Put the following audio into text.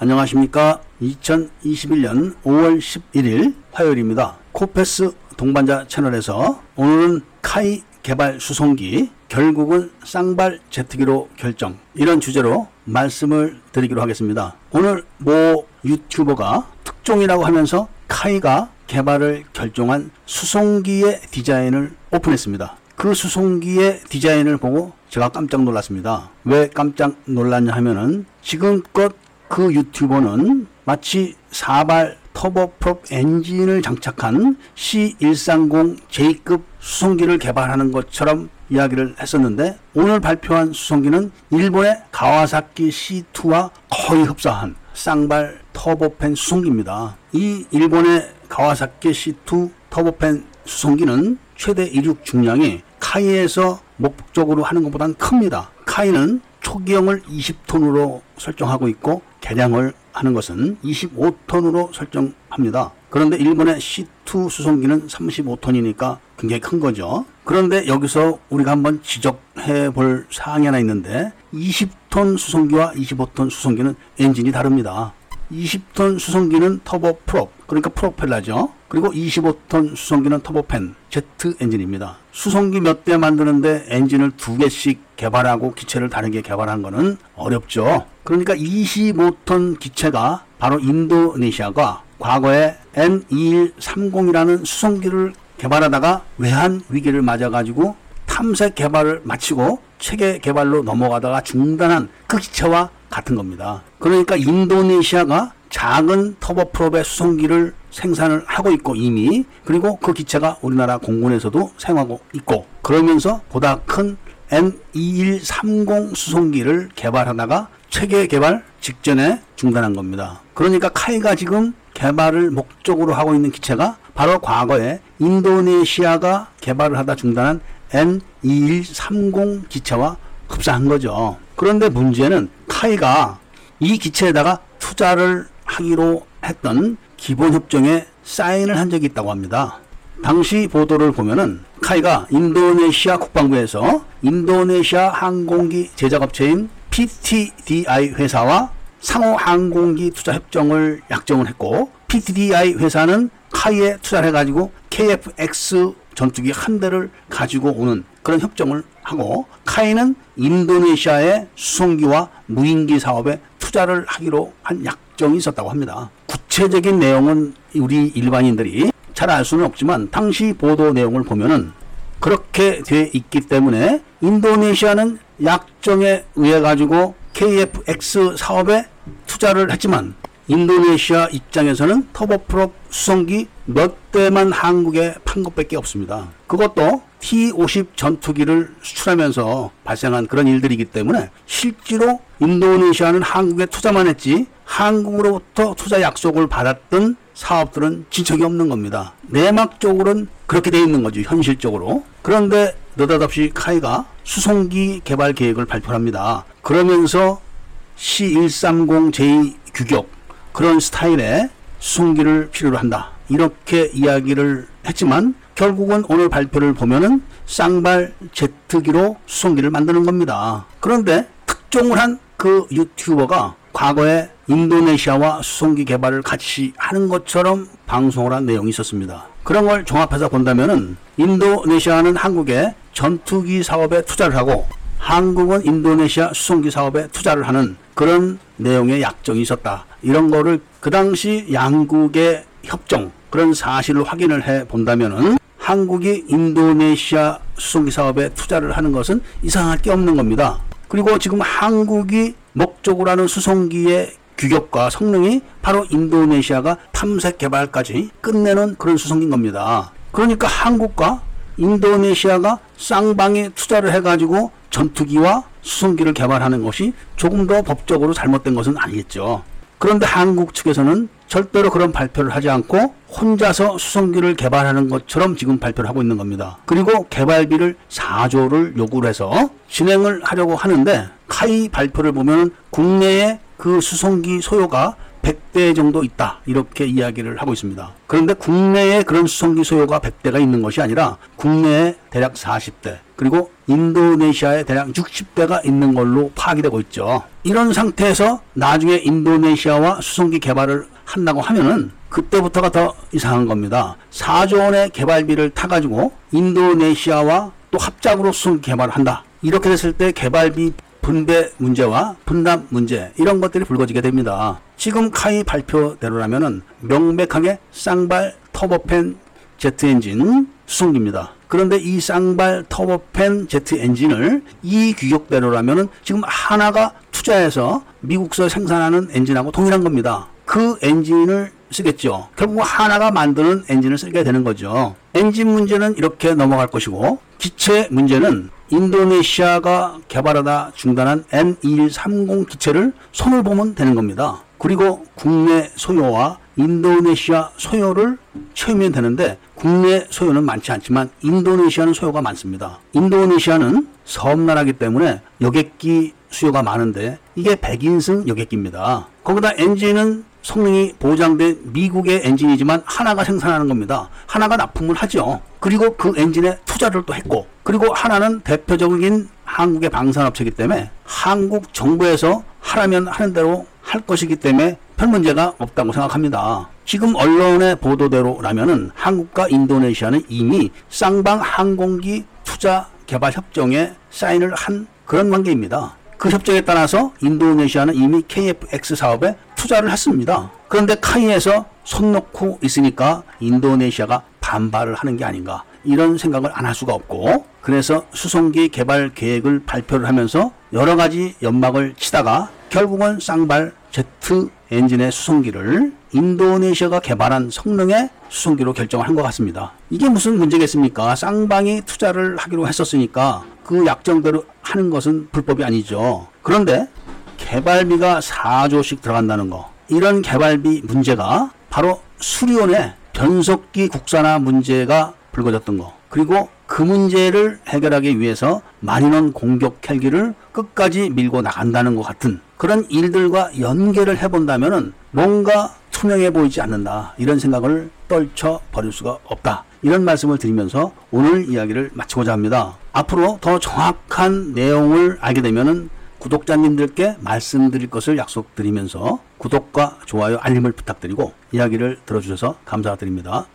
안녕하십니까. 2021년 5월 11일 화요일입니다. 코페스 동반자 채널에서 오늘은 카이 개발 수송기 결국은 쌍발 제트기로 결정 이런 주제로 말씀을 드리기로 하겠습니다. 오늘 모 유튜버가 특종이라고 하면서 카이가 개발을 결정한 수송기의 디자인을 오픈했습니다. 그 수송기의 디자인을 보고 제가 깜짝 놀랐습니다. 왜 깜짝 놀랐냐 하면은 지금껏 그 유튜버는 마치 사발 터보프롭 엔진을 장착한 C130J급 수송기를 개발하는 것처럼 이야기를 했었는데 오늘 발표한 수송기는 일본의 가와사키 C2와 거의 흡사한 쌍발 터보팬 수송기입니다. 이 일본의 가와사키 C2 터보팬 수송기는 최대 이륙 중량이 카이에서 목적으로 하는 것보다는 큽니다. 카이는 초기형을 20톤으로 설정하고 있고 개량을 하는 것은 25톤으로 설정합니다. 그런데 일본의 C2 수송기는 35톤이니까 굉장히 큰 거죠. 그런데 여기서 우리가 한번 지적해 볼 사항이 하나 있는데 20톤 수송기와 25톤 수송기는 엔진이 다릅니다. 20톤 수송기는 터보 프롭, 그러니까 프로펠러죠. 그리고 25톤 수송기는 터보팬, 제트 엔진입니다. 수송기 몇 대 만드는데 엔진을 두 개씩 개발하고 기체를 다르게 개발한 거는 어렵죠. 그러니까 25톤 기체가 바로 인도네시아가 과거에 N2130이라는 수송기를 개발하다가 외환 위기를 맞아가지고 탐색 개발을 마치고 체계 개발로 넘어가다가 중단한 그 기체와 같은 겁니다. 그러니까 인도네시아가 작은 터보프롭의 수송기를 생산을 하고 있고 이미 그리고 그 기체가 우리나라 공군에서도 사용하고 있고 그러면서 보다 큰 N2130 수송기를 개발하다가 체계 개발 직전에 중단한 겁니다. 그러니까 카이가 지금 개발을 목적으로 하고 있는 기체가 바로 과거에 인도네시아가 개발을 하다 중단한 N2130 기체와 흡사한 거죠. 그런데 문제는 카이가 이 기체에다가 투자를 하기로 했던 기본 협정에 사인을 한 적이 있다고 합니다. 당시 보도를 보면은 카이가 인도네시아 국방부에서 인도네시아 항공기 제작업체인 PTDI 회사와 상호 항공기 투자 협정을 약정을 했고 PTDI 회사는 카이에 투자를 해가지고 KF-X 전투기 한 대를 가지고 오는 그런 협정을 하고 카이는 인도네시아의 수송기와 무인기 사업에 투자를 하기로 한 약정이 있었다고 합니다. 구체적인 내용은 우리 일반인들이 잘 알 수는 없지만 당시 보도 내용을 보면은 그렇게 돼 있기 때문에 인도네시아는 약정에 의해 가지고 KF-X 사업에 투자를 했지만 인도네시아 입장에서는 터보프롭 수송기 몇 대만 한국에 판 것밖에 없습니다. 그것도 T-50 전투기를 수출하면서 발생한 그런 일들이기 때문에 실제로 인도네시아는 한국에 투자만 했지 한국으로부터 투자 약속을 받았던 사업들은 진척이 없는 겁니다. 내막적으로는 그렇게 돼 있는 거죠. 현실적으로. 그런데 느닷없이 카이가 수송기 개발 계획을 발표합니다. 그러면서 C130J 규격 그런 스타일의 수송기를 필요로 한다. 이렇게 이야기를 했지만 결국은 오늘 발표를 보면은 쌍발 제트기로 수송기를 만드는 겁니다. 그런데 특종을 한 그 유튜버가 과거에 인도네시아와 수송기 개발을 같이 하는 것처럼 방송을 한 내용이 있었습니다. 그런 걸 종합해서 본다면은 인도네시아는 한국에 전투기 사업에 투자를 하고 한국은 인도네시아 수송기 사업에 투자를 하는 그런 내용의 약정이 있었다. 이런 거를 그 당시 양국의 협정 그런 사실을 확인을 해 본다면은 한국이 인도네시아 수송기 사업에 투자를 하는 것은 이상할 게 없는 겁니다. 그리고 지금 한국이 목적으로 하는 수송기의 규격과 성능이 바로 인도네시아가 탐색 개발까지 끝내는 그런 수송기인 겁니다. 그러니까 한국과 인도네시아가 쌍방에 투자를 해가지고 전투기와 수송기를 개발하는 것이 조금 더 법적으로 잘못된 것은 아니겠죠. 그런데 한국 측에서는 절대로 그런 발표를 하지 않고 혼자서 수송기를 개발하는 것처럼 지금 발표를 하고 있는 겁니다. 그리고 개발비를 4조를 요구를 해서 진행을 하려고 하는데 카이 발표를 보면 국내에 그 수송기 소요가 100대 정도 있다. 이렇게 이야기를 하고 있습니다. 그런데 국내에 그런 수송기 소요가 100대가 있는 것이 아니라 국내에 대략 40대, 그리고 인도네시아에 대략 60대가 있는 걸로 파악이 되고 있죠. 이런 상태에서 나중에 인도네시아와 수송기 개발을 한다고 하면은 그때부터가 더 이상한 겁니다. 4조 원의 개발비를 타가지고 인도네시아와 또 합작으로 수송기 개발을 한다. 이렇게 됐을 때 개발비 분배 문제와 분담 문제 이런 것들이 불거지게 됩니다. 지금 KAI 발표대로라면은 명백하게 쌍발 터보팬 제트 엔진 수송기입니다. 그런데 이 쌍발 터보팬 제트 엔진을 이 규격대로라면은 지금 한화가 투자해서 미국서 생산하는 엔진하고 동일한 겁니다. 그 엔진을 쓰겠죠. 결국 한화가 만드는 엔진을 쓰게 되는 거죠. 엔진 문제는 이렇게 넘어갈 것이고 기체 문제는 인도네시아가 개발하다 중단한 N2130 기체를 손을 보면 되는 겁니다. 그리고 국내 소요와 인도네시아 소요를 채우면 되는데 국내 소요는 많지 않지만 인도네시아는 소요가 많습니다. 인도네시아는 섬나라기 때문에 여객기 수요가 많은데 이게 백인승 여객기입니다. 거기다 엔진은 성능이 보장된 미국의 엔진이지만 하나가 생산하는 겁니다. 하나가 납품을 하죠. 그리고 그 엔진에 투자를 또 했고, 그리고 하나는 대표적인 한국의 방산업체이기 때문에 한국 정부에서 하라면 하는 대로 할 것이기 때문에 별 문제가 없다고 생각합니다. 지금 언론의 보도대로라면은 한국과 인도네시아는 이미 쌍방 항공기 투자 개발 협정에 사인을 한 그런 관계입니다. 그 협정에 따라서 인도네시아는 이미 KFX 사업에 투자를 했습니다. 그런데 카이에서 손 놓고 있으니까 인도네시아가 반발을 하는 게 아닌가 이런 생각을 안 할 수가 없고 그래서 수송기 개발 계획을 발표를 하면서 여러 가지 연막을 치다가 결국은 쌍발 제트 엔진의 수송기를 인도네시아가 개발한 성능의 수송기로 결정을 한 것 같습니다. 이게 무슨 문제겠습니까? 쌍방이 투자를 하기로 했었으니까 그 약정대로 하는 것은 불법이 아니죠. 그런데 개발비가 4조씩 들어간다는 거. 이런 개발비 문제가 바로 수리온의 변속기 국산화 문제가 불거졌던 거. 그리고 그 문제를 해결하기 위해서 만인원 공격 헬기를 끝까지 밀고 나간다는 것 같은 그런 일들과 연계를 해본다면은 뭔가 투명해 보이지 않는다. 이런 생각을 떨쳐 버릴 수가 없다. 이런 말씀을 드리면서 오늘 이야기를 마치고자 합니다. 앞으로 더 정확한 내용을 알게 되면은 구독자님들께 말씀드릴 것을 약속드리면서 구독과 좋아요, 알림을 부탁드리고 이야기를 들어주셔서 감사드립니다.